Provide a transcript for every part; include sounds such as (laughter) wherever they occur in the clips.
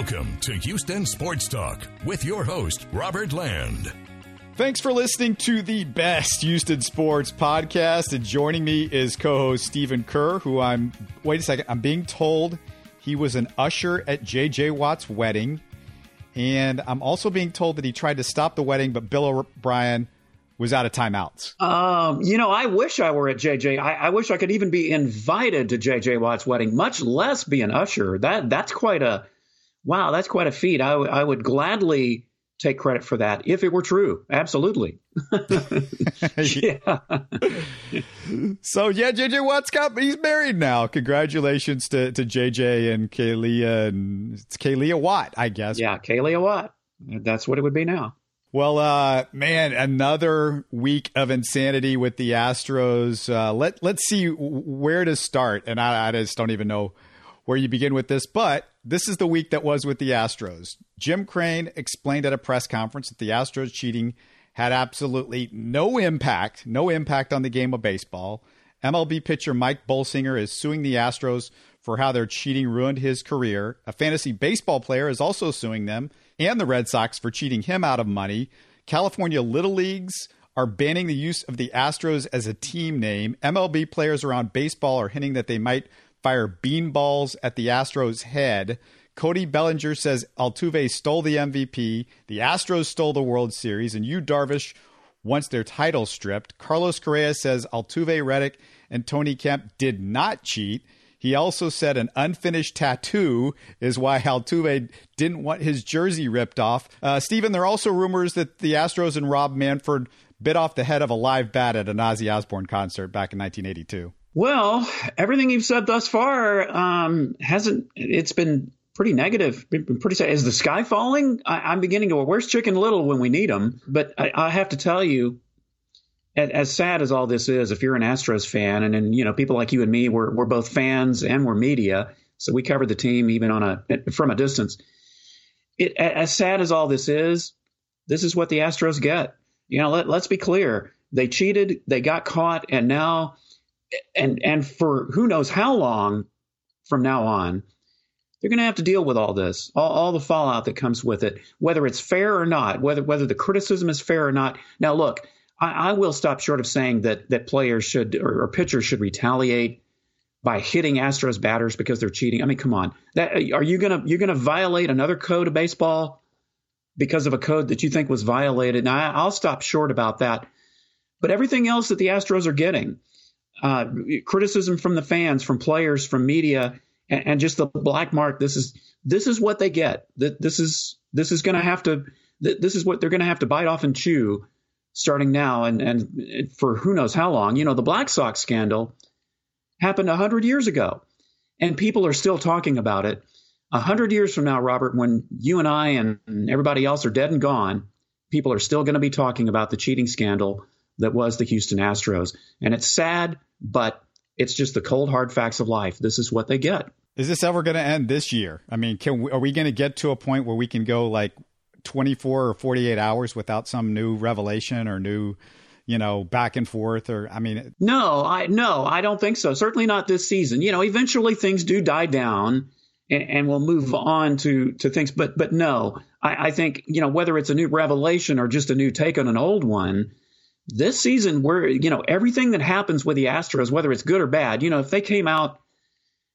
Welcome to Houston Sports Talk with your host, Robert Land. Thanks for listening to the best Houston sports podcast. And joining me is co host Stephen Kerr, who I'm, wait a second, I'm being told he was an usher at JJ Watt's wedding. And I'm also being told that he tried to stop the wedding, but Bill O'Brien was out of timeouts. Um, you know, I wish I were at JJ. I, I, wish I could even be invited to JJ Watt's wedding, much less be an usher. That that's quite a wow. That's quite a feat. I, I would gladly take credit for that if it were true. Absolutely. (laughs) yeah. so yeah, JJ Watt's got he's married now. Congratulations to to JJ and Kealia and it's Kealia Watt, I guess. Yeah, Kealia Watt. That's what it would be now. Well, uh, man, another week of insanity with the Astros. Uh, let let's see where to start, and I, I just don't even know where you begin with this. But this is the week that was with the Astros. Jim Crane explained at a press conference that the Astros cheating had absolutely no impact, no impact on the game of baseball. MLB pitcher Mike Bolsinger is suing the Astros for how their cheating ruined his career. A fantasy baseball player is also suing them and the Red Sox for cheating him out of money. California Little Leagues are banning the use of the Astros as a team name. MLB players around baseball are hinting that they might fire beanballs at the Astros' head. Cody Bellinger says Altuve stole the MVP. The Astros stole the World Series, and Yu Darvish wants their title stripped. Carlos Correa says Altuve, Reddick, and Tony Kemp did not cheat. He also said an unfinished tattoo is why Altuve didn't want his jersey ripped off. Uh, Stephen, there are also rumors that the Astros and Rob Manfred bit off the head of a live bat at an Ozzy Osbourne concert back in 1982. Well, everything you've said thus far um, hasn't. It's been pretty negative. Pretty sad. Is the sky falling? I, am beginning to. Where's Chicken Little when we need him? But I, I have to tell you, as, as, sad as all this is, if you're an Astros fan, and, and you know people like you and me, we're we're both fans and we're media, so we covered the team even on a from a distance. It, as sad as all this is, this is what the Astros get. You know, let, let's be clear. They cheated, they got caught, and now, and and for who knows how long from now on, they're going to have to deal with all this, all, all, the fallout that comes with it, whether it's fair or not, whether whether the criticism is fair or not. Now, look, I, I will stop short of saying that that players should or, or, pitchers should retaliate by hitting Astros batters because they're cheating. I mean, come on, that are you gonna you're gonna violate another code of baseball because of a code that you think was violated? Now, I, I'll stop short about that. But everything else that the Astros are getting, uh, criticism from the fans, from players, from media and, and just the black mark. This is this is what they get. This is this is going to have to. This is what they're going to have to bite off and chew, starting now and and for who knows how long. You know, the Black Sox scandal happened hundred years ago, and people are still talking about it. A hundred years from now, Robert, when you and I and everybody else are dead and gone, people are still going to be talking about the cheating scandal that was the Houston Astros. And it's sad, but it's just the cold hard facts of life. This is what they get. Is this ever going to end this year? I mean, can we, are we going to get to a point where we can go like 24 or 48 hours without some new revelation or new, you know, back and forth or I mean No, I no, I don't think so. Certainly not this season. You know, eventually things do die down and, and we'll move on to to things but but no. I, I think, you know, whether it's a new revelation or just a new take on an old one, this season where you know everything that happens with the Astros, whether it's good or bad, you know, if they came out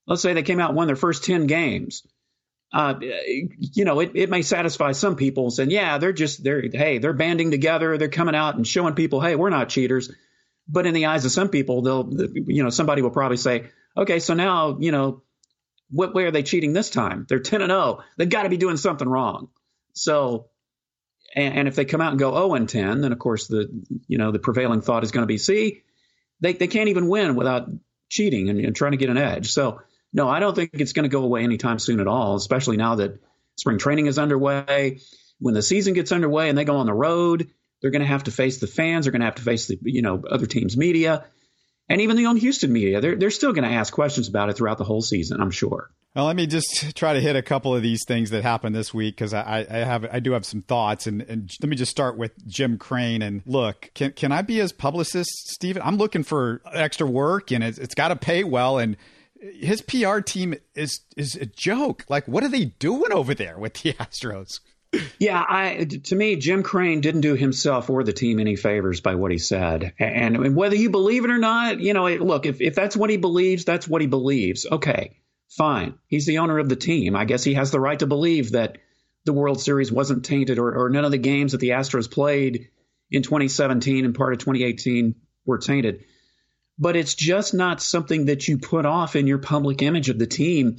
let's say they came out and won their first 10 games. Uh, you know, it, it may satisfy some people saying, yeah, they're just, they're, hey, they're banding together. They're coming out and showing people, hey, we're not cheaters. But in the eyes of some people, they'll, you know, somebody will probably say, okay, so now, you know, what way are they cheating this time? They're 10 and 0. They've got to be doing something wrong. So, and, and if they come out and go 0 and 10, then of course the, you know, the prevailing thought is going to be, see, they, they can't even win without cheating and, and trying to get an edge. So, no, I don't think it's going to go away anytime soon at all, especially now that spring training is underway. When the season gets underway and they go on the road, they're going to have to face the fans. They're going to have to face the you know other teams' media, and even the own Houston media. They're they're still going to ask questions about it throughout the whole season. I'm sure. Well, let me just try to hit a couple of these things that happened this week because I, I have I do have some thoughts and, and let me just start with Jim Crane and look can can I be his publicist, Stephen? I'm looking for extra work and it's, it's got to pay well and his PR team is is a joke. Like, what are they doing over there with the (laughs) Astros? Yeah, I to me, Jim Crane didn't do himself or the team any favors by what he said. And, and whether you believe it or not, you know, look, if, if that's what he believes, that's what he believes. Okay, fine. He's the owner of the team. I guess he has the right to believe that the World Series wasn't tainted or, or none of the games that the Astros played in 2017 and part of 2018 were tainted. But it's just not something that you put off in your public image of the team.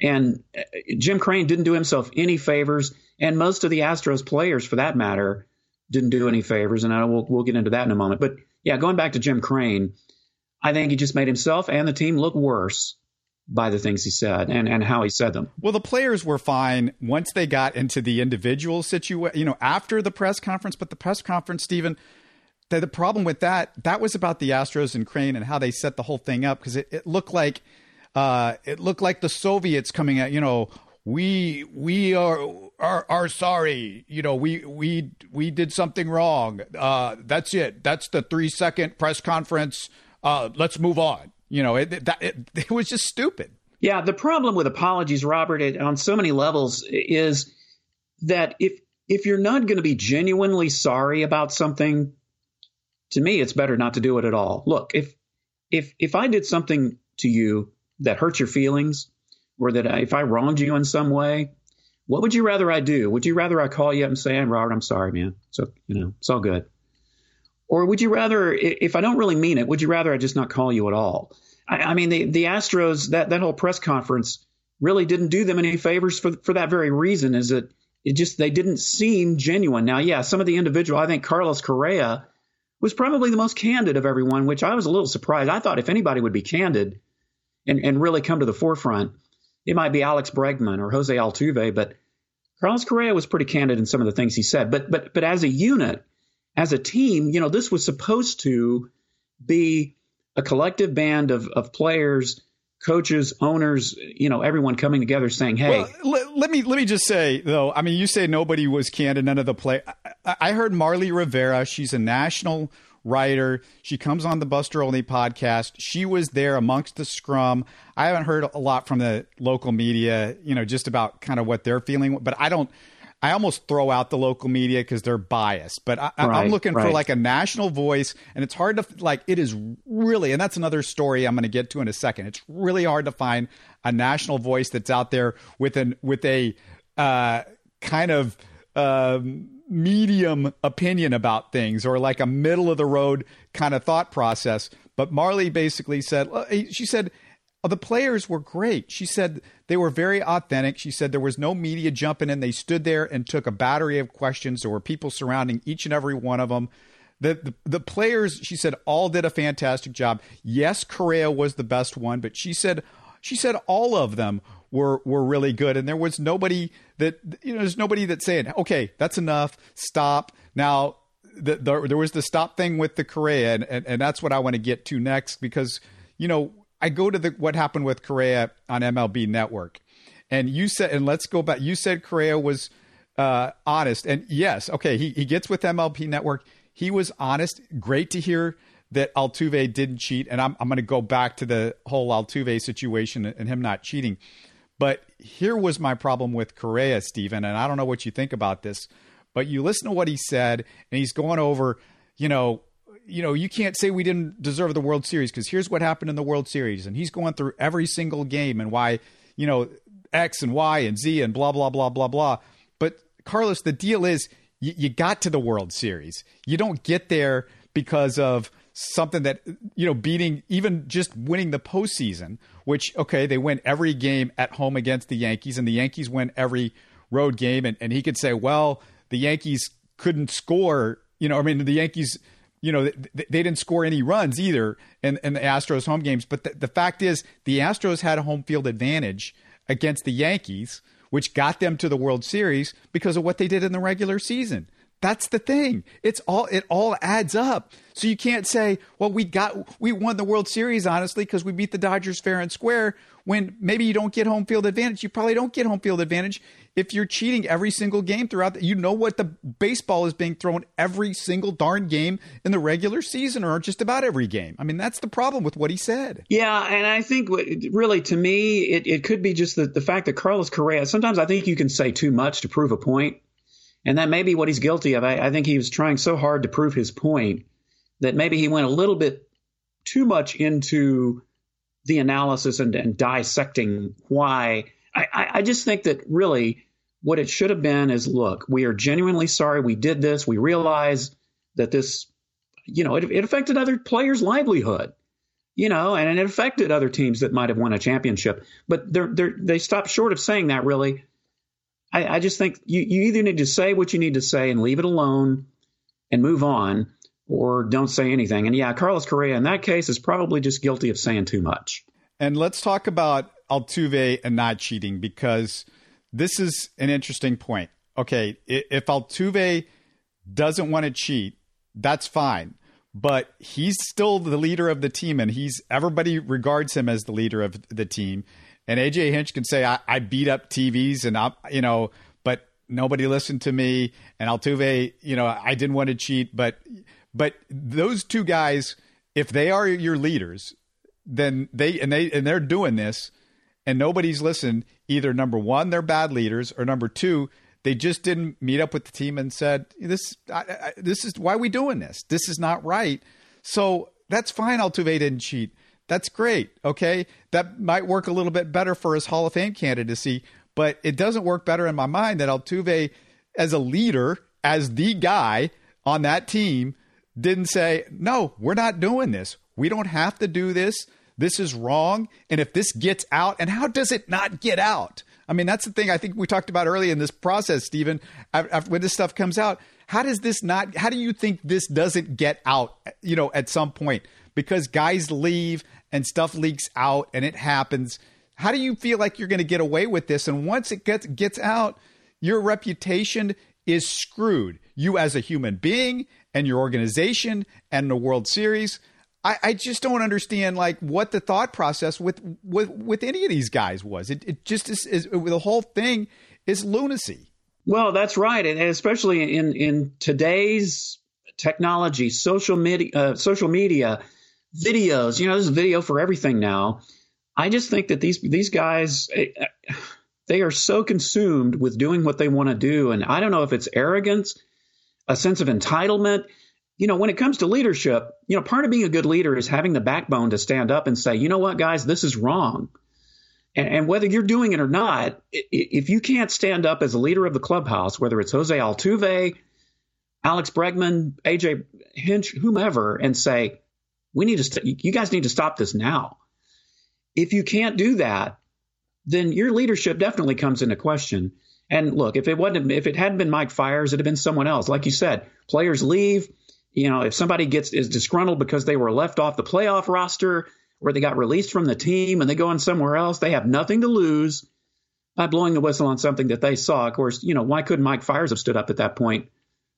And uh, Jim Crane didn't do himself any favors, and most of the Astros players, for that matter, didn't do any favors. And I will, we'll get into that in a moment. But yeah, going back to Jim Crane, I think he just made himself and the team look worse by the things he said and, and how he said them. Well, the players were fine once they got into the individual situation, you know, after the press conference. But the press conference, Stephen, the, the problem with that, that was about the Astros and Crane and how they set the whole thing up because it, it looked like uh, it looked like the Soviets coming at, you know, we we are are are sorry. You know, we we we did something wrong. Uh, that's it. That's the three second press conference. Uh, let's move on. You know, it, that, it, (laughs) it was just stupid. Yeah, the problem with apologies, Robert, it, on so many levels is that if if you're not going to be genuinely sorry about something, to me, it's better not to do it at all. Look, if if if I did something to you that hurt your feelings, or that if I wronged you in some way, what would you rather I do? Would you rather I call you up and say, "I'm Robert, I'm sorry, man. So you know, it's all good." Or would you rather, if I don't really mean it, would you rather I just not call you at all? I, I mean, the, the Astros, that, that whole press conference really didn't do them any favors for, for that very reason is that it just, they didn't seem genuine. Now, yeah, some of the individual, I think Carlos Correa was probably the most candid of everyone, which I was a little surprised. I thought if anybody would be candid and, and really come to the forefront, it might be Alex Bregman or Jose Altuve, but Carlos Correa was pretty candid in some of the things he said. But but but as a unit, as a team, you know, this was supposed to be a collective band of, of players, coaches, owners, you know, everyone coming together saying, "Hey." Well, let, let, me let me just say though. I mean, you say nobody was candid, none of the play. I, I heard Marly Rivera. She's a national writer. She comes on the Buster Olney podcast. She was there amongst the scrum. I haven't heard a lot from the local media, you know, just about kind of what they're feeling. But I don't. I almost throw out the local media because they're biased. But I, am looking right. for like a national voice, and it's hard to like. It is really, and that's another story I'm going to get to in a second. It's really hard to find a national voice that's out there with an with a uh, kind of. Um, medium opinion about things or like a middle of the road kind of thought process. But Marly basically said, uh, she said, oh, the players were great. She said they were very authentic. She said there was no media jumping in. They stood there and took a battery of questions. There were people surrounding each and every one of them. The, the, the players, she said, all did a fantastic job. Yes, Correa was the best one, but she said she said all of them were were really good, and there was nobody that you know there's nobody that saying, okay, that's enough, stop. Now the, the, there was the stop thing with the Correa, and, and, and that's what I want to get to next because you know I go to the what happened with Correa on MLB Network, and you said, and let's go back. You said Correa was uh, honest, and yes, okay, he he gets with MLB Network. He was honest. Great to hear that Altuve didn't cheat, and I'm I'm going to go back to the whole Altuve situation and him not cheating. But here was my problem with Correa, Stephen, and I don't know what you think about this, but you listen to what he said, and he's going over, you know, you know, you can't say we didn't deserve the World Series because here's what happened in the World Series. And he's going through every single game and why, you know, X and Y and Z and blah, blah, blah, blah, blah. But Carlos, the deal is you, you got to the World Series. You don't get there because of something that, you know, beating even just winning the postseason, which, okay, they win every game at home against the Yankees and the Yankees win every road game. And, and he could say, well, the Yankees couldn't score, you know, I mean, the Yankees you know, they, they, didn't score any runs either in, in the Astros home games. But the, the, fact is, the Astros had a home field advantage against the Yankees, which got them to the World Series because of what they did in the regular season. That's the thing. It's all it all adds up. So you can't say, "Well, we got we won the World Series honestly because we beat the Dodgers fair and square." When maybe you don't get home field advantage, you probably don't get home field advantage if you're cheating every single game throughout. The, you know what the baseball is being thrown every single darn game in the regular season, or just about every game. I mean, that's the problem with what he said. Yeah, and I think really to me, it, it could be just the, the fact that Carlos Correa. Sometimes I think you can say too much to prove a point and that may be what he's guilty of. I, I think he was trying so hard to prove his point that maybe he went a little bit too much into the analysis and, and dissecting why. I, I, just think that really what it should have been is look, we are genuinely sorry we did this. We realize that this, you know, it, it affected other players' livelihood, you know, and it affected other teams that might have won a championship. But they're, they're, they stopped short of saying that really. I, I just think you, you either need to say what you need to say and leave it alone and move on, or don't say anything. And yeah, Carlos Correa in that case is probably just guilty of saying too much. And let's talk about Altuve and not cheating because this is an interesting point. Okay, if Altuve doesn't want to cheat, that's fine. But he's still the leader of the team, and he's everybody regards him as the leader of the team. And AJ Hinch can say, I, I beat up TVs and I'm, you know, but nobody listened to me. And Altuve, you know, I didn't want to cheat, but, but those two guys, if they are your leaders, then they, and they, and they're doing this and nobody's listened. Either number one, they're bad leaders or number two, they just didn't meet up with the team and said, this, I, I, this is why we doing this. This is not right. So that's fine. Altuve didn't cheat. That's great. Okay. That might work a little bit better for his Hall of Fame candidacy, but it doesn't work better in my mind that Altuve, as a leader, as the guy on that team, didn't say, no, we're not doing this. We don't have to do this. This is wrong. And if this gets out, and how does it not get out? I mean, that's the thing I think we talked about early in this process, Stephen. When this stuff comes out, how does this not? How do you think this doesn't get out? You know, at some point, because guys leave and stuff leaks out and it happens. How do you feel like you're going to get away with this? And once it gets gets out, your reputation is screwed. You as a human being and your organization and the World Series. I, I just don't understand like what the thought process with with, with any of these guys was. It, it just is, is the whole thing is lunacy. Well, that's right, and especially in in today's technology, social media, uh, social media videos. You know, there's video for everything now. I just think that these these guys eh, they are so consumed with doing what they want to do, and I don't know if it's arrogance, a sense of entitlement. You know, when it comes to leadership, you know, part of being a good leader is having the backbone to stand up and say, you know what, guys, this is wrong. And, and whether you're doing it or not, if you can't stand up as a leader of the clubhouse, whether it's Jose Altuve, Alex Bregman, AJ Hinch, whomever, and say, we need to, st- you guys need to stop this now. If you can't do that, then your leadership definitely comes into question. And look, if it wasn't, if it hadn't been Mike Fiers, it'd have been someone else. Like you said, players leave. You know, if somebody gets is disgruntled because they were left off the playoff roster or they got released from the team and they go on somewhere else, they have nothing to lose by blowing the whistle on something that they saw. Of course, you know, why couldn't Mike Fiers have stood up at that point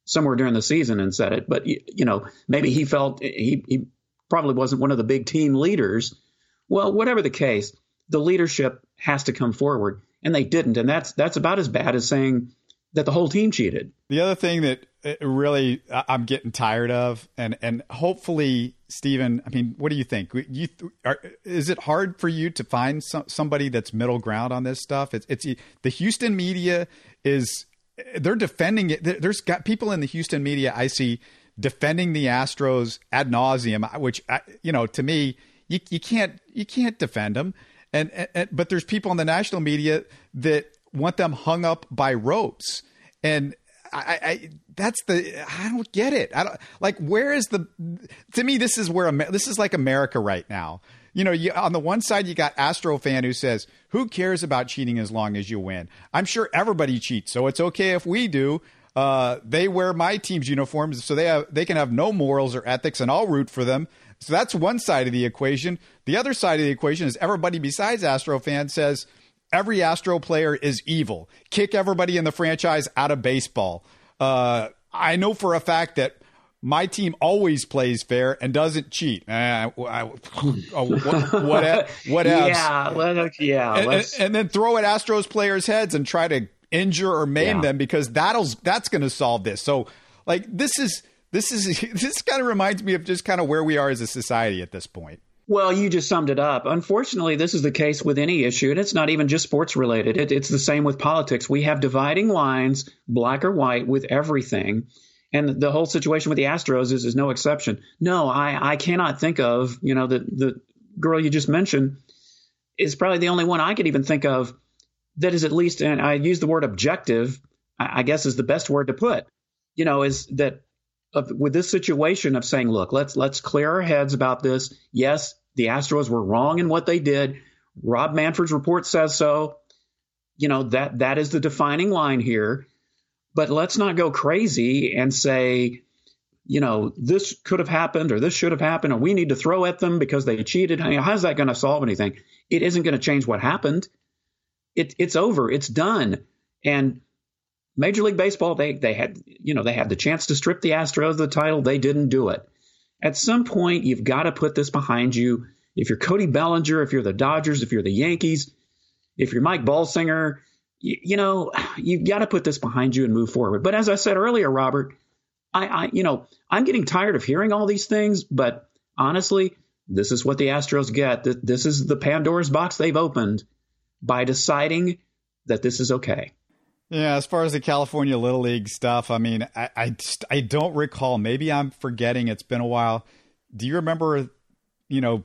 somewhere during the season and said it? But you know, maybe he felt he he probably wasn't one of the big team leaders. Well, whatever the case, the leadership has to come forward, and they didn't, and that's that's about as bad as saying that the whole team cheated. The other thing that really I'm getting tired of, and and hopefully, Stephen, I mean, what do you think? You are, is it hard for you to find some, somebody that's middle ground on this stuff? It's it's the Houston media is they're defending it. There's got people in the Houston media I see defending the Astros ad nauseum, which you know to me you, you can't you can't defend them. And, and but there's people in the national media that want them hung up by ropes, and I, I, that's the I don't get it. I don't like where is the to me this is where this is like America right now. You know, you, on the one side you got Astro fan who says, "Who cares about cheating as long as you win?" I'm sure everybody cheats, so it's okay if we do. Uh, they wear my team's uniforms, so they have they can have no morals or ethics, and I'll root for them. So that's one side of the equation. The other side of the equation is everybody besides Astro fans says every Astro player is evil. Kick everybody in the franchise out of baseball. Uh, I know for a fact that my team always plays fair and doesn't cheat. Uh, I, oh, what, what, what (laughs) else? Yeah, let, yeah. And, and, and, then throw at Astros players' heads and try to injure or maim yeah. them because that'll that's going to solve this. So, like, this is this is (laughs) this kind of reminds me of just kind of where we are as a society at this point. Well, you just summed it up. Unfortunately, this is the case with any issue, and it's not even just sports related. It, it's the same with politics. We have dividing lines, black or white, with everything. And the whole situation with the Astros is, is no exception. No, I, I cannot think of, you know, the, the girl you just mentioned is probably the only one I could even think of that is at least, and I use the word objective, I, I guess is the best word to put, you know, is that of, with this situation of saying, look, let's let's clear our heads about this. Yes, the Astros were wrong in what they did. Rob Manfred's report says so. You know, that that is the defining line here. But let's not go crazy and say, you know, this could have happened or this should have happened or we need to throw at them because they cheated. How's that going to solve anything? It isn't going to change what happened. It, it's over. It's done. And Major League Baseball, they they had you know they had the chance to strip the Astros of the title. They didn't do it. At some point, you've got to put this behind you. If you're Cody Bellinger, if you're the Dodgers, if you're the Yankees, if you're Mike Bolsinger, you, you know, you've got to put this behind you and move forward. But as I said earlier, Robert, I, I, you know, I'm getting tired of hearing all these things. But honestly, this is what the Astros get. This is the Pandora's box they've opened by deciding that this is okay. Yeah, as far as the California Little League stuff, I mean, I, I, I don't recall. Maybe I'm forgetting. It's been a while. Do you remember, you know,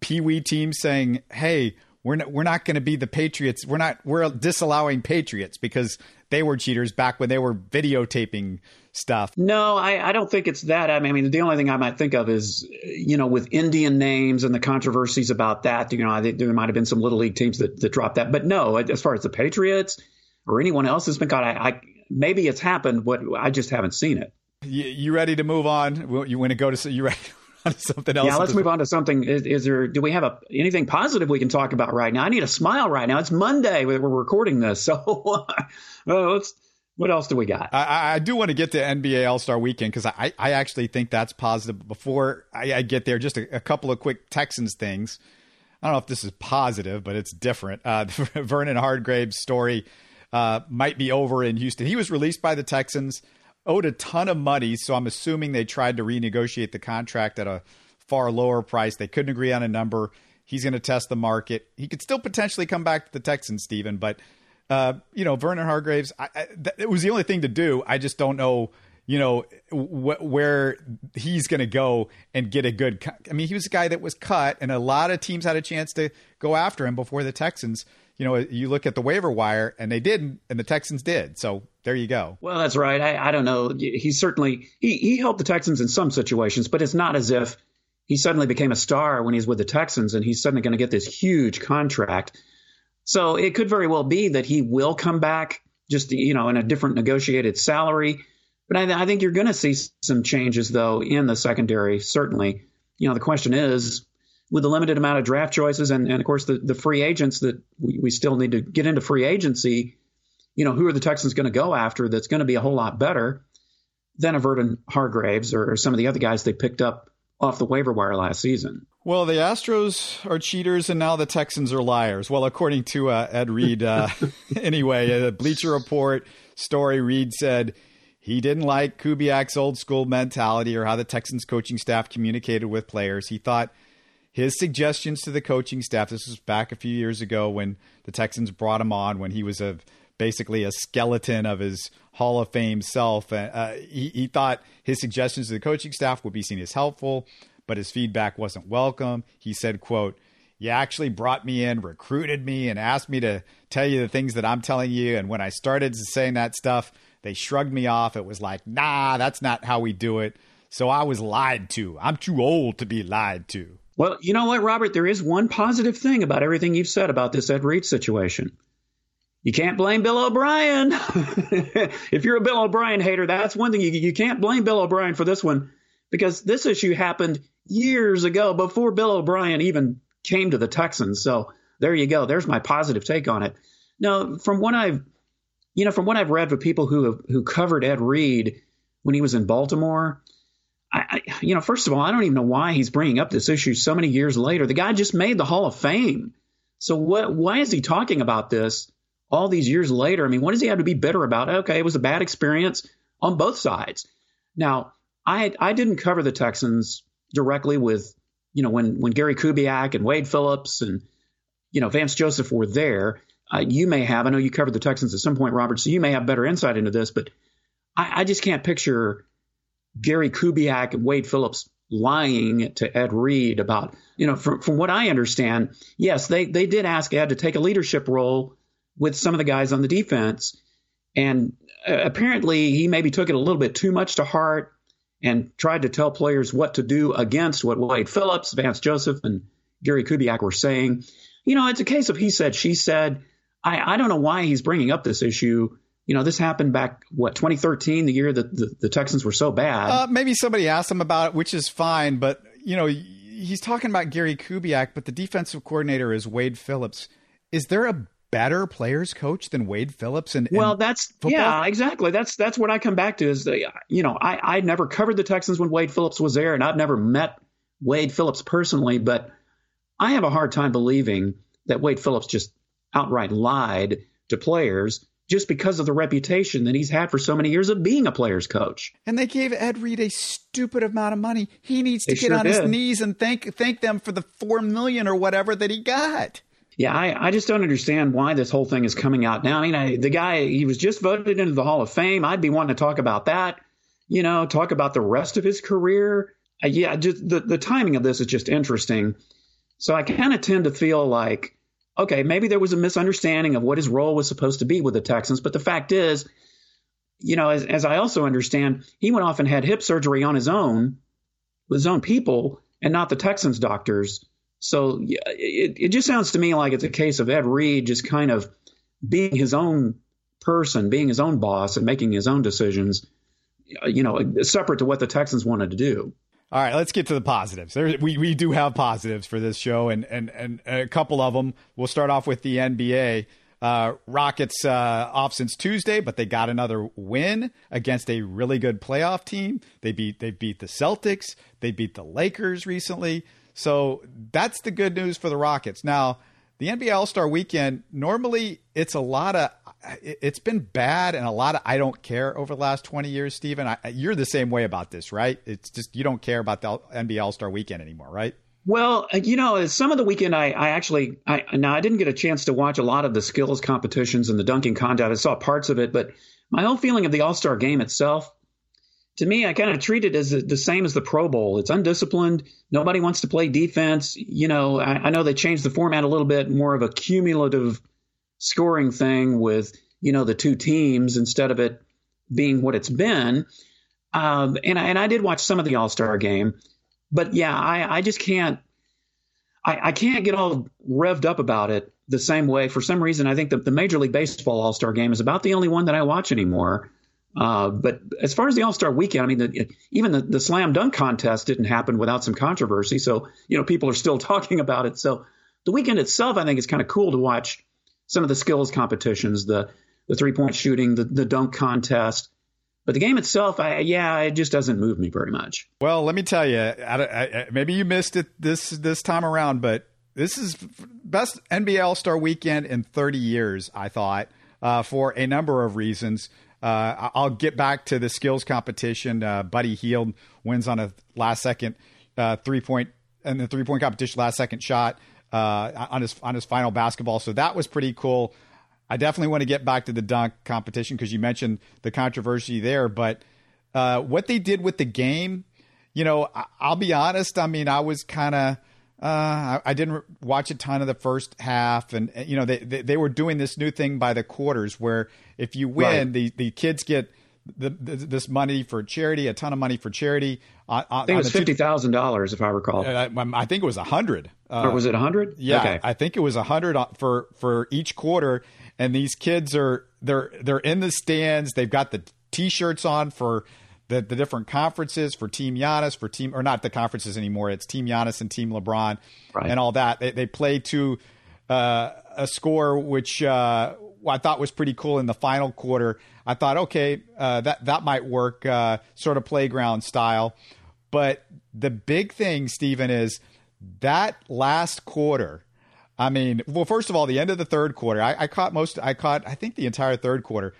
Pee Wee team saying, "Hey, we're not, we're not going to be the Patriots. We're not we're disallowing Patriots because they were cheaters back when they were videotaping stuff." No, I, I don't think it's that. I mean, the only thing I might think of is, you know, with Indian names and the controversies about that. You know, I think there might have been some Little League teams that, that dropped that. But no, as far as the Patriots or anyone else has been caught. I, I maybe it's happened, but I just haven't seen it. You, you ready to move on? You want to go to you ready? something else. Yeah, let's move on to something. Is, is, there? Do we have a anything positive we can talk about right now? I need a smile right now. It's Monday. We're recording this, (laughs) so uh, let's. What else do we got? I, I do want to get to NBA All Star Weekend because I, I actually think that's positive. Before I, I get there, just a, a, couple of quick Texans things. I don't know if this is positive, but it's different. Uh, (laughs) Vernon Hargreaves' story uh, might be over in Houston. He was released by the Texans, owed a ton of money, so I'm assuming they tried to renegotiate the contract at a far lower price. They couldn't agree on a number. He's going to test the market. He could still potentially come back to the Texans, Stephen, but uh, you know, Vernon Hargreaves, I, I, th- it was the only thing to do. I just don't know, you know, wh- where he's going to go and get a good. Co- I mean, he was a guy that was cut, and a lot of teams had a chance to go after him before the Texans you know, you look at the waiver wire and they didn't, and the Texans did. So there you go. Well, that's right. I, I don't know. He certainly he he helped the Texans in some situations, but it's not as if he suddenly became a star when he's with the Texans and he's suddenly going to get this huge contract. So it could very well be that he will come back just you know in a different negotiated salary. But I, I think you're going to see some changes though in the secondary. Certainly, you know the question is with the limited amount of draft choices and, and of course the, the free agents that we, we still need to get into free agency, you know, who are the Texans going to go after that's going to be a whole lot better than a Vernon Hargreaves or, or some of the other guys they picked up off the waiver wire last season. Well, the Astros are cheaters and now the Texans are liars. Well, according to uh, Ed Reed, uh, (laughs) anyway, a Bleacher Report story, Reed said he didn't like Kubiak's old school mentality or how the Texans coaching staff communicated with players. He thought – his suggestions to the coaching staff. This was back a few years ago when the Texans brought him on when he was a basically a skeleton of his Hall of Fame self. Uh, he, he thought his suggestions to the coaching staff would be seen as helpful, but his feedback wasn't welcome. He said, "quote." You actually brought me in, recruited me, and asked me to tell you the things that I'm telling you. And when I started saying that stuff, they shrugged me off. It was like, nah, that's not how we do it. So I was lied to. I'm too old to be lied to. Well, you know what, Robert? There is one positive thing about everything you've said about this Ed Reed situation. You can't blame Bill O'Brien. (laughs) if you're a Bill O'Brien hater, that's one thing. You, you can't blame Bill O'Brien for this one because this issue happened years ago before Bill O'Brien even came to the Texans. So there you go. There's my positive take on it. Now, from what I've, you know, from what I've read with people who have, who covered Ed Reed, when he was in Baltimore. I, I, you know, first of all, I don't even know why he's bringing up this issue so many years later. The guy just made the Hall of Fame. So what? Why is he talking about this all these years later? I mean, what does he have to be bitter about? Okay, it was a bad experience on both sides. Now, I I didn't cover the Texans directly with you know when when Gary Kubiak and Wade Phillips and you know Vance Joseph were there. Uh, you may have. I know you covered the Texans at some point, Robert. So you may have better insight into this, but I, I just can't picture Gary Kubiak and Wade Phillips lying to Ed Reed about, you know, from, from what I understand, yes, they, they did ask Ed to take a leadership role with some of the guys on the defense. And uh, apparently he maybe took it a little bit too much to heart and tried to tell players what to do against what Wade Phillips, Vance Joseph, and Gary Kubiak were saying. You know, it's a case of he said, she said. I, I don't know why he's bringing up this issue you know, this happened back what 2013, the year that the, the Texans were so bad. Uh, maybe somebody asked him about it, which is fine. But you know, he's talking about Gary Kubiak, but the defensive coordinator is Wade Phillips. Is there a better players coach than Wade Phillips? And well, that's football? yeah, exactly. That's that's what I come back to is the you know I I never covered the Texans when Wade Phillips was there, and I've never met Wade Phillips personally, but I have a hard time believing that Wade Phillips just outright lied to players just because of the reputation that he's had for so many years of being a player's coach. And they gave Ed Reed a stupid amount of money. He needs to they get sure on did. his knees and thank thank them for the four million or whatever that he got. Yeah, I, I just don't understand why this whole thing is coming out now. I mean, I, the guy he was just voted into the Hall of Fame. I'd be wanting to talk about that. You know, talk about the rest of his career. Uh, yeah, just the the timing of this is just interesting. So I kind of tend to feel like okay, maybe there was a misunderstanding of what his role was supposed to be with the Texans. But the fact is, you know, as, as I also understand, he went off and had hip surgery on his own with his own people and not the Texans doctors. So it, it just sounds to me like it's a case of Ed Reed just kind of being his own person, being his own boss, and making his own decisions, you know, separate to what the Texans wanted to do. All right, let's get to the positives. There, we we do have positives for this show, and and and a couple of them. We'll start off with the NBA. Uh, Rockets uh, off since Tuesday, but they got another win against a really good playoff team. They beat they beat the Celtics. They beat the Lakers recently. So that's the good news for the Rockets. Now, the NBA All Star Weekend normally it's a lot of it's been bad and a lot of I don't care over the last 20 years, Stephen. You're the same way about this, right? It's just you don't care about the NBA All Star Weekend anymore, right? Well, uh, you know, some of the weekend I, I actually I now I didn't get a chance to watch a lot of the skills competitions and the dunking contest. I saw parts of it, but my whole feeling of the All Star game itself, to me, I kind of treat it as the same as the Pro Bowl. It's undisciplined. Nobody wants to play defense. You know, I, I know they changed the format a little bit, more of a cumulative scoring thing with you know the two teams instead of it being what it's been. Um, and I, and I did watch some of the All Star game, but yeah, I, I just can't I, I can't get all revved up about it the same way. For some reason, I think that the Major League Baseball All Star game is about the only one that I watch anymore. Uh, but as far as the All Star Weekend, I mean, the, even the, the slam dunk contest didn't happen without some controversy. So you know, people are still (laughs) talking about it. So the weekend itself, I think, is kind of cool to watch some of the skills competitions, the the three point shooting, the, the dunk contest. But the game itself, I, yeah, it just doesn't move me very much. Well, let me tell you, I, I, maybe you missed it this this time around, but this is best NBA All Star Weekend in 30 years. I thought uh, for a number of reasons. Uh, I'll get back to the skills competition. Uh, Buddy Hield wins on a last second uh, three point and the three point competition last second shot uh, on his on his final basketball. So that was pretty cool. I definitely want to get back to the dunk competition because you mentioned the controversy there. But uh, what they did with the game, you know, I, will be honest. I mean, I was kind of. Uh, I, I, didn't watch a ton of the first half, and you know they, they, they were doing this new thing by the quarters, where if you win, right. the the kids get the, this money for charity, a ton of money for charity. Uh, I think it was fifty thousand dollars, if I recall. I, I, think it was a hundred. Uh, or was it a hundred? Yeah, okay. I think it was a hundred for for each quarter, and these kids are they're they're in the stands. They've got the T-shirts on for the, the different conferences for Team Giannis, for Team or not the conferences anymore. It's Team Giannis and Team LeBron right. and all that. They, they play to uh, a score which uh, I thought was pretty cool in the final quarter. I thought, okay, uh, that that might work, uh, sort of playground style. But the big thing, Stephen, is that last quarter. I mean, well, first of all, the end of the third quarter, I, I caught most. I caught, I think, the entire third quarter.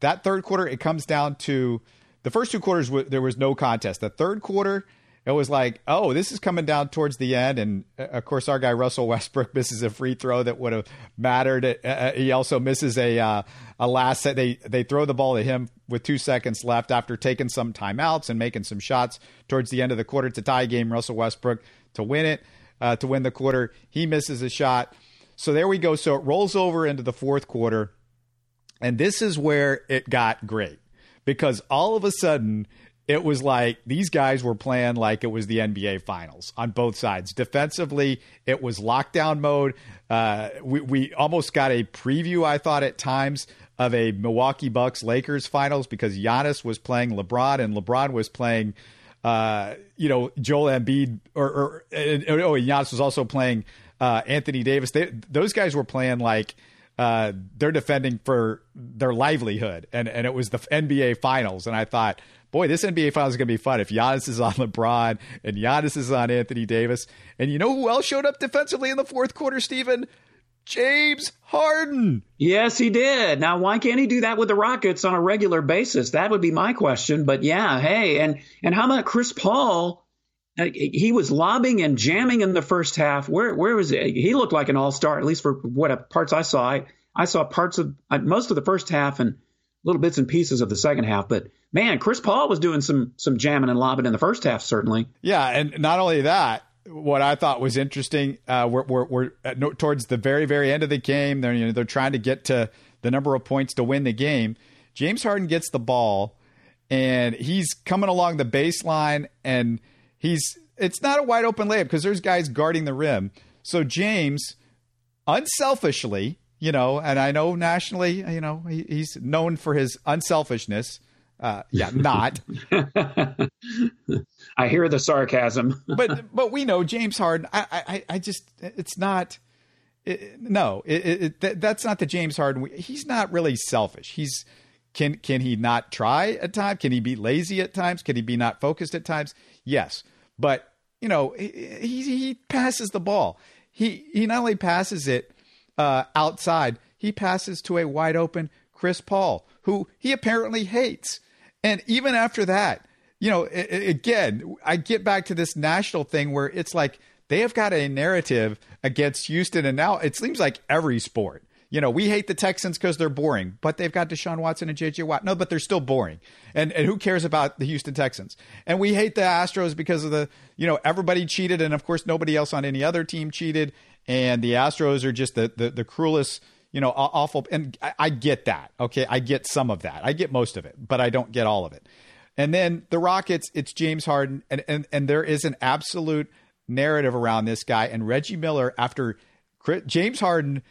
That third quarter, it comes down to the first two quarters. There was no contest. The third quarter, it was like, oh, this is coming down towards the end. And uh, of course, our guy Russell Westbrook (laughs) misses a free throw that would have mattered. Uh, uh, he also misses a uh, a last set. They they throw the ball to him with two seconds left after taking some timeouts and making some shots towards the end of the quarter to tie game. Russell Westbrook to win it, uh, to win the quarter. He misses a shot. So there we go. So it rolls over into the fourth quarter. And this is where it got great because all of a sudden it was like these guys were playing like it was the NBA Finals on both sides. Defensively, it was lockdown mode. Uh, we, we almost got a preview, I thought, at times of a Milwaukee Bucks Lakers Finals because Giannis was playing LeBron and LeBron was playing, uh, you know, Joel Embiid, or, or oh, Giannis was also playing uh, Anthony Davis. They, those guys were playing like. Uh, they're defending for their livelihood, and and it was the NBA Finals, and I thought, boy, this NBA Finals is going to be fun if Giannis is on LeBron and Giannis is on Anthony Davis. And you know who else showed up defensively in the fourth quarter, Stephen? James Harden. Yes, he did. Now, why can't he do that with the Rockets on a regular basis? That would be my question. But yeah, hey, and and how about Chris Paul? Uh, he was lobbing and jamming in the first half. Where where was he? He looked like an all star, at least for what parts I saw. I, I saw parts of uh, most of the first half and little bits and pieces of the second half. But man, Chris Paul was doing some some jamming and lobbing in the first half, certainly. Yeah, and not only that, what I thought was interesting, uh, we're, we're, we're at, towards the very very end of the game. They're you know they're trying to get to the number of points to win the game. James Harden gets the ball, and he's coming along the baseline, and he's it's not a wide open layup because there's guys guarding the rim. So James, unselfishly, you know, and I know nationally, you know, he, he's known for his unselfishness. Uh, yeah, not. (laughs) I hear the sarcasm, (laughs) but but we know James Harden. I I, I just it's not. It, no, it, it, that's not the James Harden. He's not really selfish. He's can can he not try at times? Can he be lazy at times? Can he be not focused at times? Yes, but you know he he, he passes the ball. He he not only passes it uh, outside, he passes to a wide open Chris Paul, who he apparently hates. And even after that, you know, again, I get back to this national thing where it's like they have got a narrative against Houston, and now it seems like every sport. You know, we hate the Texans because they're boring, but they've got Deshaun Watson and JJ Watt. No, but they're still boring. And and who cares about the Houston Texans? And we hate the Astros because of the, you know, everybody cheated, and of course nobody else on any other team cheated. And the Astros are just the the, the cruelest you know, awful. And I, I, get that. Okay. I get some of that. I get most of it, but I don't get all of it. And then the Rockets, it's James Harden. And, and, and there is an absolute narrative around this guy. And Reggie Miller, after James Harden,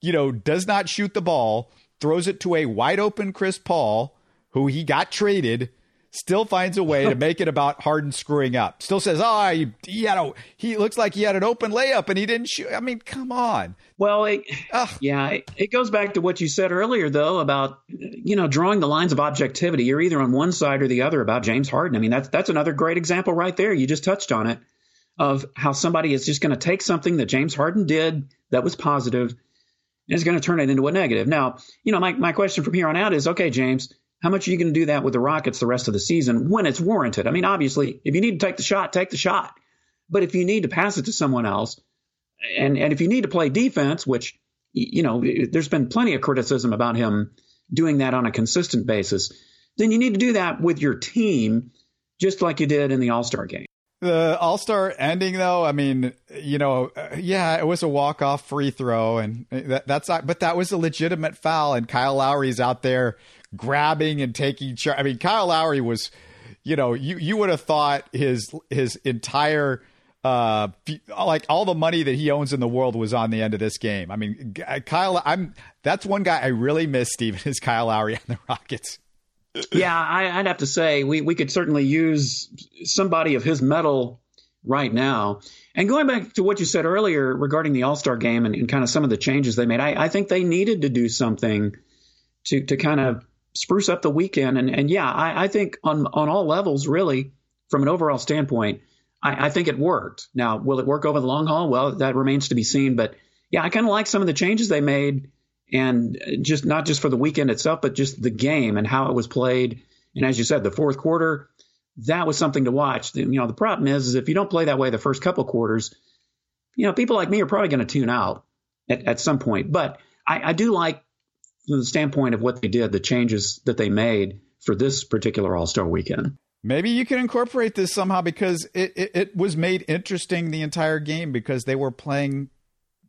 you know, does not shoot the ball, throws it to a wide open Chris Paul, who he got traded still finds a way to (laughs) make it about Harden screwing up. Still says, "Oh, he, he had a he looks like he had an open layup and he didn't shoot." I mean, come on. Well, it, yeah, it, it, goes back to what you said earlier, though, about you know drawing the lines of objectivity. You're either on one side or the other about James Harden. I mean, that's that's another great example right there. You just touched on it of how somebody is just going to take something that James Harden did that was positive and is going to turn it into a negative. Now, you know, my my question from here on out is, okay, James how much are you going to do that with the Rockets the rest of the season when it's warranted? I mean, obviously, if you need to take the shot, take the shot. But if you need to pass it to someone else, and and if you need to play defense, which you know, there's been plenty of criticism about him doing that on a consistent basis, then you need to do that with your team, just like you did in the All Star game. The All Star ending, though, I mean, you know, yeah, it was a walk off free throw, and eh, that, that's but that was a legitimate foul, and Kyle Lowry's out there grabbing and taking charge. I mean, Kyle Lowry was, you know, you you would have thought his his entire uh like all the money that he owns in the world was on the end of this game. I mean, Kyle, I'm that's one guy I really miss. Stephen (laughs) is Kyle Lowry on the Rockets. yeah, I, would have to say we we could certainly use somebody of his mettle right now. And going back to what you said earlier regarding the All Star game and, and, kind of some of the changes they made, I, I, think they needed to do something to to kind of spruce up the weekend. And, and yeah, I, I think on on all levels, really, from an overall standpoint, I, I, think it worked. Now, will it work over the long haul? Well, that remains to be seen. But yeah, I kind of like some of the changes they made, and just not just for the weekend itself, but just the game and how it was played. And as you said, the fourth quarter, that was something to watch. You know, the problem is, is if you don't play that way the first couple quarters, you know, people like me are probably going to tune out at, at some point. But I, I do like the standpoint of what they did, the changes that they made for this particular All Star weekend. Maybe you can incorporate this somehow because it, it, it, was made interesting the entire game because they were playing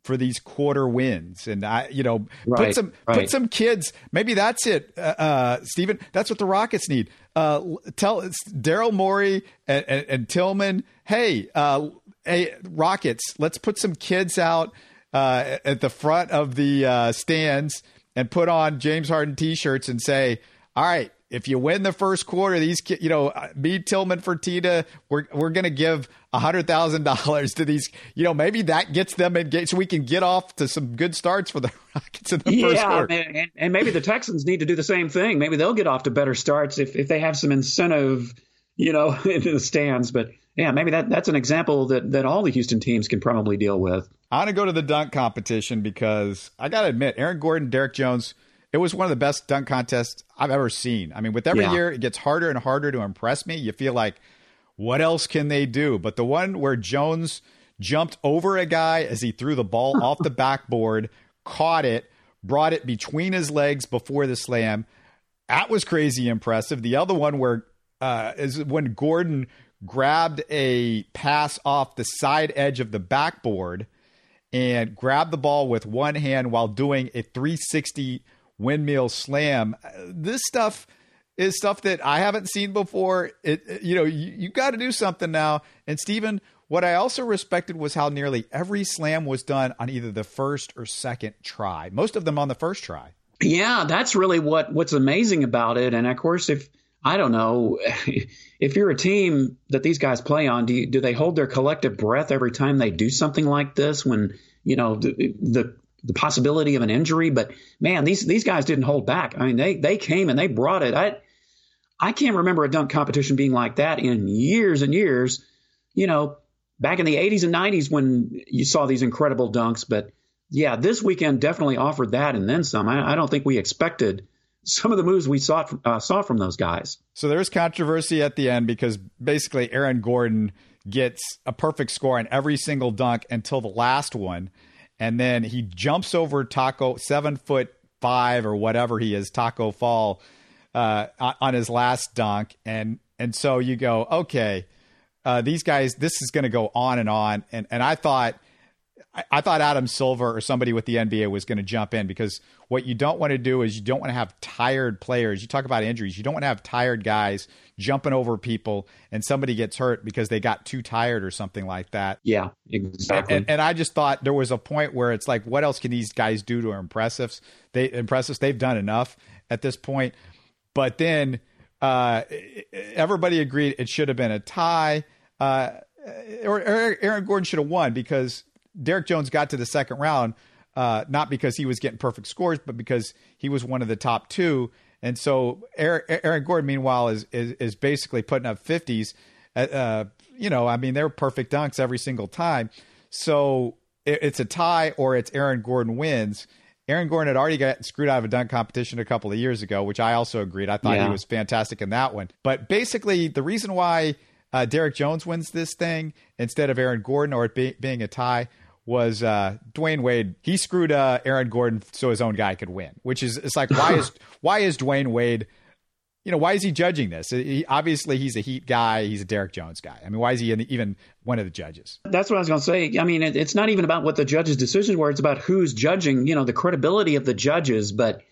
for these quarter wins and I you know right, put some right. put some kids maybe that's it uh, uh, Stephen that's what the Rockets need uh, tell Daryl Morey and, and, and, Tillman hey uh, hey Rockets let's put some kids out uh, at the front of the uh, stands and put on James Harden t-shirts and say all right if you win the first quarter, these you know uh, me Tillman Fertitta, we're we're gonna give hundred thousand dollars to these. You know, maybe that gets them engaged, so we can get off to some good starts for the (laughs) Rockets in the yeah, first quarter. And, and maybe the Texans need to do the same thing. Maybe they'll get off to better starts if if they have some incentive, you know, (laughs) in the stands. But yeah, maybe that that's an example that that all the Houston teams can probably deal with. I want to go to the dunk competition because I got to admit, Aaron Gordon, Derrick Jones it was one of the best dunk contests I've ever seen. I mean, with every yeah. year, it gets harder and harder to impress me. You feel like, what else can they do? But the one where Jones jumped over a guy as he threw the ball (laughs) off the backboard, caught it, brought it between his legs before the slam, that was crazy impressive. The other one where uh, is when Gordon grabbed a pass off the side edge of the backboard and grabbed the ball with one hand while doing a 360 windmill slam. Uh, this stuff is stuff that I haven't seen before. It, you know, you, you got to do something now. And Stephen, what I also respected was how nearly every slam was done on either the first or second try. Most of them on the first try. Yeah, that's really what what's amazing about it. And of course, if I don't know, (laughs) if you're a team that these guys play on, do you, do they hold their collective breath every time they do something like this? When you know the, the the possibility of an injury. But man, these these guys didn't hold back. I mean, they they came and they brought it. I I can't remember a dunk competition being like that in years and years. You know, back in the 80s and 90s when you saw these incredible dunks. But yeah, this weekend definitely offered that and then some. I, I don't think we expected some of the moves we saw uh, saw from those guys. So there's controversy at the end because basically Aaron Gordon gets a perfect score on every single dunk until the last one and then he jumps over Taco seven foot five or whatever he is, Taco Fall, uh, on his last dunk, and and so you go, okay, uh, these guys, this is going to go on and on, and and I thought. I, thought Adam Silver or somebody with the NBA was going to jump in because what you don't want to do is you don't want to have tired players. You talk about injuries. You don't want to have tired guys jumping over people and somebody gets hurt because they got too tired or something like that. Yeah, exactly. And, and I just thought there was a point where it's like, what else can these guys do to impress us? They impress us. They've done enough at this point. But then uh, everybody agreed it should have been a tie. Uh, or Aaron Gordon should have won because Derrick Jones got to the second round, uh, not because he was getting perfect scores, but because he was one of the top two. And so Aaron, Gordon, meanwhile, is, is, is basically putting up fifties. Uh, uh, you know, I mean, they're perfect dunks every single time. So it, it's a tie or it's Aaron Gordon wins. Aaron Gordon had already got screwed out of a dunk competition a couple of years ago, which I also agreed. I thought yeah. he was fantastic in that one. But basically, the reason why uh, Derrick Jones wins this thing instead of Aaron Gordon or it be, being a tie was uh, Dwyane Wade. He screwed uh, Aaron Gordon so his own guy could win, which is it's like why is (laughs) why is Dwyane Wade? You know why is he judging this? He, obviously, he's a Heat guy. He's a Derrick Jones guy. I mean, why is he the, even one of the judges? That's what I was going to say. I mean, it, it's not even about what the judges' decisions were. It's about who's judging. You know, the credibility of the judges. But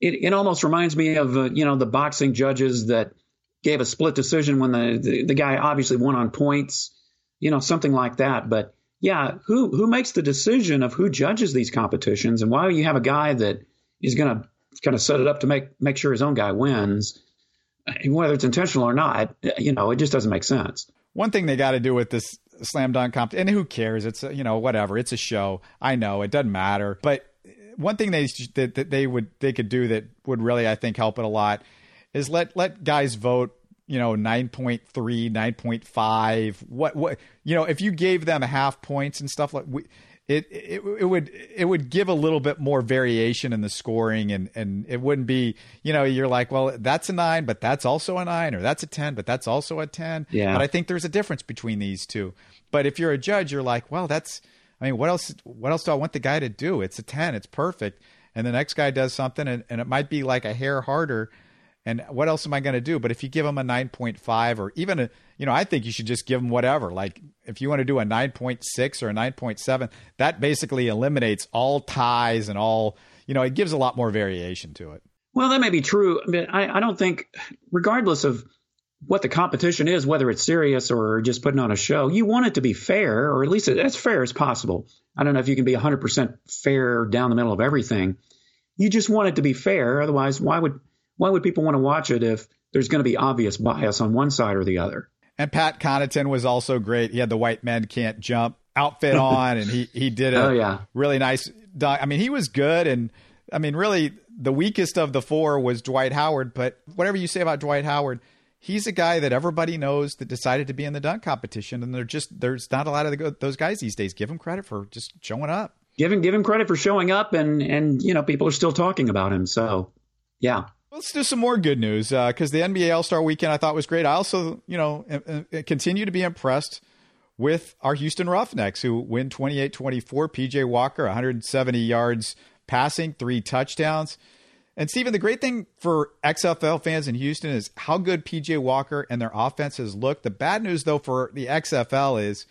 it, it almost reminds me of uh, you know the boxing judges that gave a split decision when the, the the guy obviously won on points. You know, something like that. But yeah, who who makes the decision of who judges these competitions, and why do you have a guy that is going to kind of set it up to make make sure his own guy wins, whether it's intentional or not? You know, it just doesn't make sense. One thing they got to do with this slam dunk comp. And who cares? It's you know whatever. It's a show. I know it doesn't matter. But one thing they that, that they would they could do that would really I think help it a lot is let let guys vote you know 9.3 9.5 what what you know if you gave them half points and stuff like we, it, it it would it would give a little bit more variation in the scoring and and it wouldn't be you know you're like well that's a 9 but that's also a 9 or that's a 10 but that's also a 10 yeah. but I think there's a difference between these two. But if you're a judge you're like well that's I mean what else what else do I want the guy to do? It's a 10 it's perfect. And the next guy does something and, and it might be like a hair harder and what else am I going to do? But if you give them a 9.5 or even a, you know, I think you should just give them whatever. Like if you want to do a 9.6 or a 9.7, that basically eliminates all ties and all, you know, it gives a lot more variation to it. Well, that may be true. I, mean, I, I don't think, regardless of what the competition is, whether it's serious or just putting on a show, you want it to be fair, or at least as fair as possible. I don't know if you can be 100% fair down the middle of everything. You just want it to be fair. Otherwise, why would why would people want to watch it if there's going to be obvious bias on one side or the other? And Pat Connaughton was also great. He had the white men can't jump outfit (laughs) on, and he he did a oh, yeah. really nice. I mean, he was good, and I mean, really, the weakest of the four was Dwight Howard. But whatever you say about Dwight Howard, he's a guy that everybody knows that decided to be in the dunk competition, and they're just there's not a lot of the, those guys these days. Give him credit for just showing up. Give him give him credit for showing up, and and you know people are still talking about him. So yeah. Let's do some more good news because uh, the NBA All Star Weekend I thought was great. I also, you know, continue to be impressed with our Houston Roughnecks who win 28 24. PJ Walker, 170 yards passing, three touchdowns. And Stephen, the great thing for XFL fans in Houston is how good PJ Walker and their offense has looked. The bad news, though, for the XFL is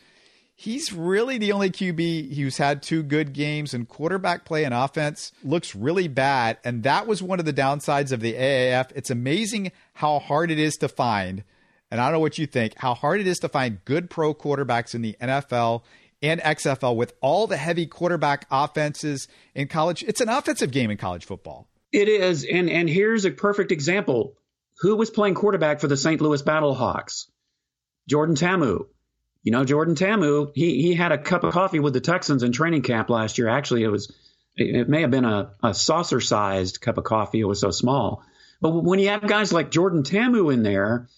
he's really the only QB who's had two good games, and quarterback play and offense looks really bad. And that was one of the downsides of the AAF. It's amazing how hard it is to find, and I don't know what you think, how hard it is to find good pro quarterbacks in the NFL and XFL with all the heavy quarterback offenses in college. It's an offensive game in college football. It is. And, and here's a perfect example. Who was playing quarterback for the St. Louis Battlehawks? Jordan Ta'amu. You know, Jordan Ta'amu, he he had a cup of coffee with the Texans in training camp last year. Actually, it was it may have been a, a saucer sized cup of coffee. It was so small. But when you have guys like Jordan Ta'amu in there,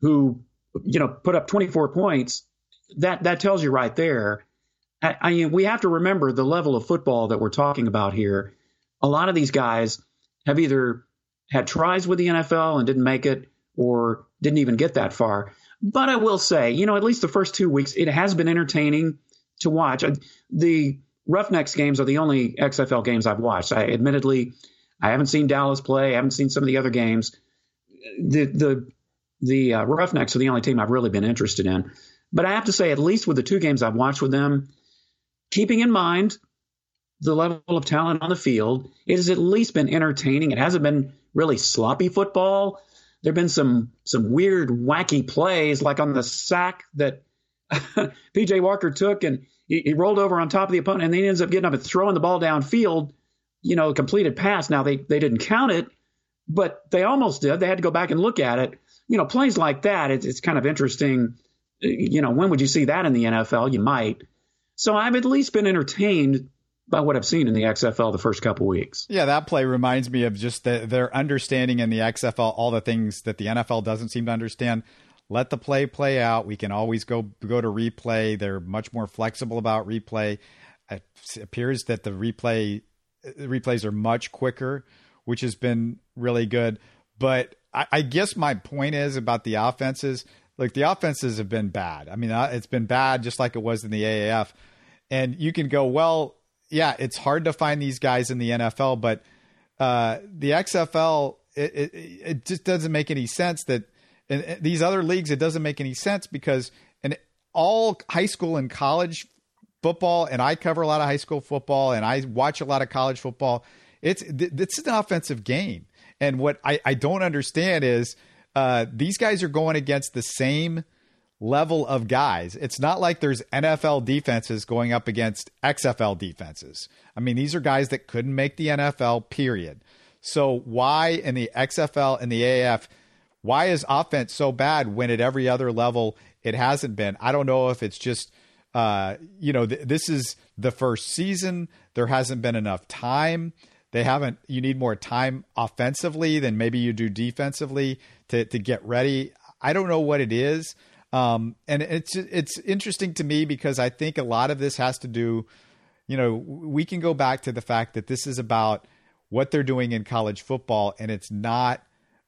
who you know put up 24 points, that that tells you right there. I, I mean, we have to remember the level of football that we're talking about here. A lot of these guys have either had tries with the NFL and didn't make it, or didn't even get that far. But I will say, you know, at least the first two weeks, it has been entertaining to watch. The Roughnecks games are the only XFL games I've watched. I admittedly, I haven't seen Dallas play. I haven't seen some of the other games. The the the uh, Roughnecks are the only team I've really been interested in. But I have to say, at least with the two games I've watched with them, keeping in mind the level of talent on the field, it has at least been entertaining. It hasn't been really sloppy football there have been some some weird, wacky plays, like on the sack that (laughs) PJ Walker took, and he, he, rolled over on top of the opponent, and then he ends up getting up and throwing the ball downfield. You know, completed pass. Now they they didn't count it, but they almost did. They had to go back and look at it. You know, plays like that. It's, it's kind of interesting. You know, when would you see that in the NFL? You might. So I've at least been entertained by what I've seen in the XFL the first couple weeks. Yeah, that play reminds me of just the, their understanding in the XFL, all the things that the NFL doesn't seem to understand. Let the play play out. We can always go go to replay. They're much more flexible about replay. It appears that the replay replays are much quicker, which has been really good. But I, I guess my point is about the offenses. Like the offenses have been bad. I mean, uh, it's been bad just like it was in the AAF. And you can go, well, yeah, it's hard to find these guys in the NFL, but uh, the XFL it, it, it, just doesn't make any sense that in these other leagues it doesn't make any sense because in all high school and college football, and I cover a lot of high school football and I watch a lot of college football. It's it's an offensive game, and what I, I don't understand is uh, these guys are going against the same level of guys. It's not like there's NFL defenses going up against XFL defenses. I mean, these are guys that couldn't make the NFL, period. So why in the XFL and the AF, why is offense so bad when at every other level it hasn't been. I don't know if it's just, uh, you know, th- this is the first season. There hasn't been enough time. They haven't. You need more time offensively than maybe you do defensively to to get ready. I don't know what it is. Um, and it's it's interesting to me because I think a lot of this has to do, you know, we can go back to the fact that this is about what they're doing in college football, and it's not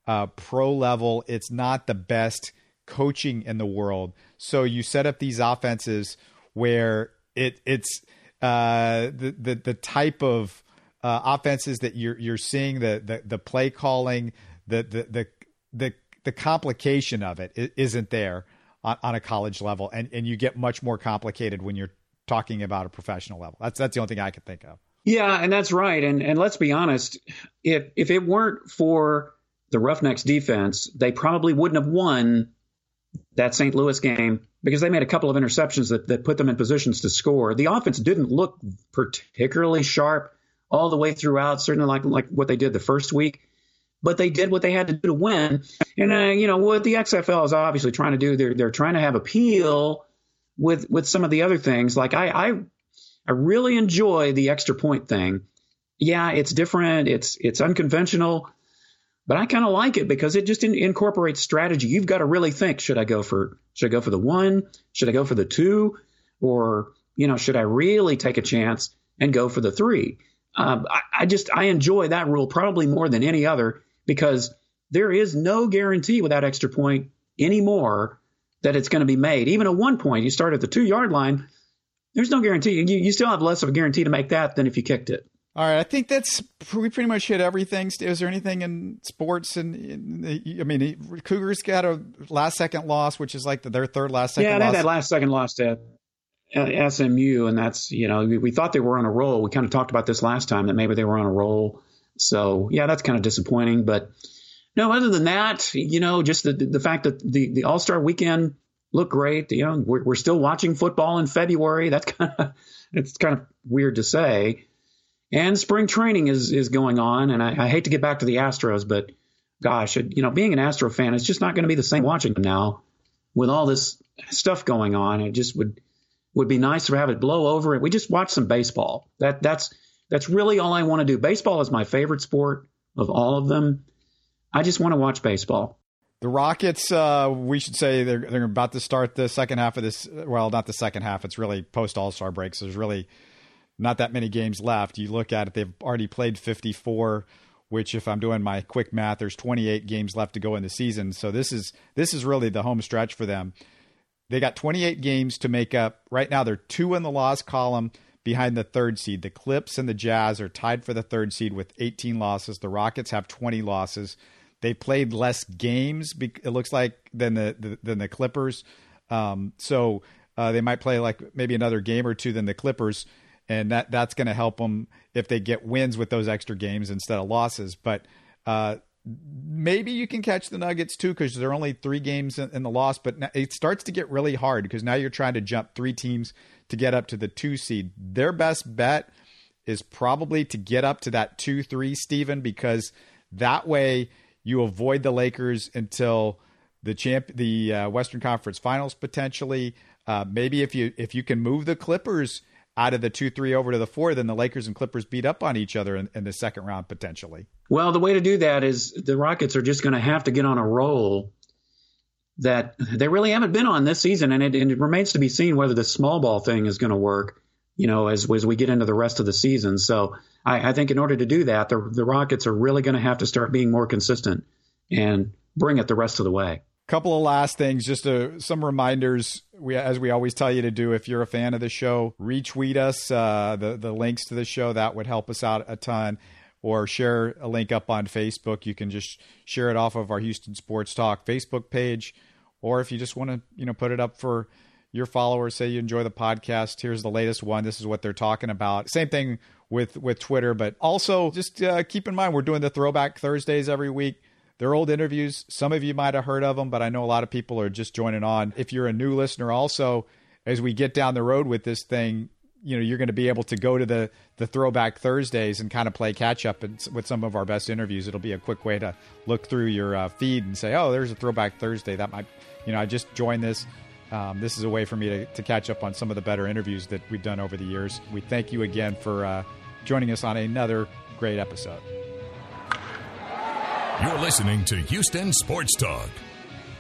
uh, pro level. It's not the best coaching in the world. So you set up these offenses where it it's uh, the, the the type of uh, offenses that you're you're seeing the the, the play calling the, the the the the complication of it isn't there on, on a college level, and and you get much more complicated when you're talking about a professional level. That's that's the only thing I can think of. Yeah, and that's right. And and let's be honest, if if it weren't for the Roughnecks defense, they probably wouldn't have won that St. Louis game because they made a couple of interceptions that, that put them in positions to score. The offense didn't look particularly sharp all the way throughout, certainly like like what they did the first week. But they did what they had to do to win. And uh, you know what the XFL is obviously trying to do. They're they're trying to have appeal with with some of the other things. Like I I, I really enjoy the extra point thing. Yeah, it's different. It's it's unconventional but I kind of like it because it just in, incorporates strategy. You've got to really think: should I go for should I go for the one? Should I go for the two? Or you know, should I really take a chance and go for the three? Um, I, I just I enjoy that rule probably more than any other because there is no guarantee without extra point anymore that it's going to be made. Even a one point, you start at the two yard line. There's no guarantee. You, you still have less of a guarantee to make that than if you kicked it. All right, I think that's we pretty much hit everything. Is there anything in sports? And I mean, Cougars got a last second loss, which is like their third last second. Yeah, they had that last second loss to SMU, and that's you know we, we thought they were on a roll. We kind of talked about this last time that maybe they were on a roll. So yeah, that's kind of disappointing. But no, other than that, you know, just the the fact that the the All Star weekend looked great. You know, we're, we're still watching football in February. That's (laughs) kind of it's kind of weird to say and spring training is is going on. And I, I hate to get back to the Astros, but gosh, it, you know, being an Astro fan it's just not going to be the same watching them now with all this stuff going on. It just would would be nice to have it blow over. And we just watch some baseball. That that's that's really all I want to do. Baseball is my favorite sport of all of them. I just want to watch baseball. The Rockets, uh, we should say they're they're about to start the second half of this. Well, not the second half. It's really post All Star break. So there's really not that many games left. You look at it, they've already played 54, which if I'm doing my quick math, there's 28 games left to go in the season. So this is this is really the home stretch for them. They got 28 games to make up. Right now they're 2 in the loss column behind the third seed. The Clips and the Jazz are tied for the third seed with 18 losses. The Rockets have 20 losses. They played less games. It looks like than the, than the Clippers. Um, so uh, they might play like maybe another game or two than the Clippers and that that's going to help them if they get wins with those extra games instead of losses. But uh, maybe you can catch the Nuggets too because they're only three games in, in the loss. But it starts to get really hard because now you're trying to jump three teams to get up to the two seed. Their best bet is probably to get up to that two three, Stephen, because that way you avoid the Lakers until the champ, the uh, Western Conference Finals potentially. Uh, maybe if you if you can move the Clippers out of the 2 3 over to the 4, then the Lakers and Clippers beat up on each other in, in the second round potentially. Well, the way to do that is the Rockets are just going to have to get on a roll that they really haven't been on this season. And it, and it remains to be seen whether the small ball thing is going to work, you know, as, as we get into the rest of the season. So I, I think in order to do that, the, the Rockets are really going to have to start being more consistent and bring it the rest of the way couple of last things just to, some reminders we as we always tell you to do if you're a fan of the show retweet us uh, the the links to the show that would help us out a ton or share a link up on facebook you can just share it off of our houston sports talk facebook page or if you just want to you know put it up for your followers say you enjoy the podcast here's the latest one this is what they're talking about same thing with with twitter but also just uh, keep in mind we're doing the throwback thursdays every week they're old interviews. Some of you might have heard of them, but I know a lot of people are just joining on. If you're a new listener, also, as we get down the road with this thing, you know you're going to be able to go to the the throwback Thursdays and kind of play catch up with some of our best interviews. It'll be a quick way to look through your uh, feed and say, "Oh, there's a throwback Thursday." That might, you know, I just joined this. um, this is a way for me to, to, catch up on some of the better interviews that we've done over the years. We thank you again for uh, joining us on another great episode. You're listening to Houston Sports Talk.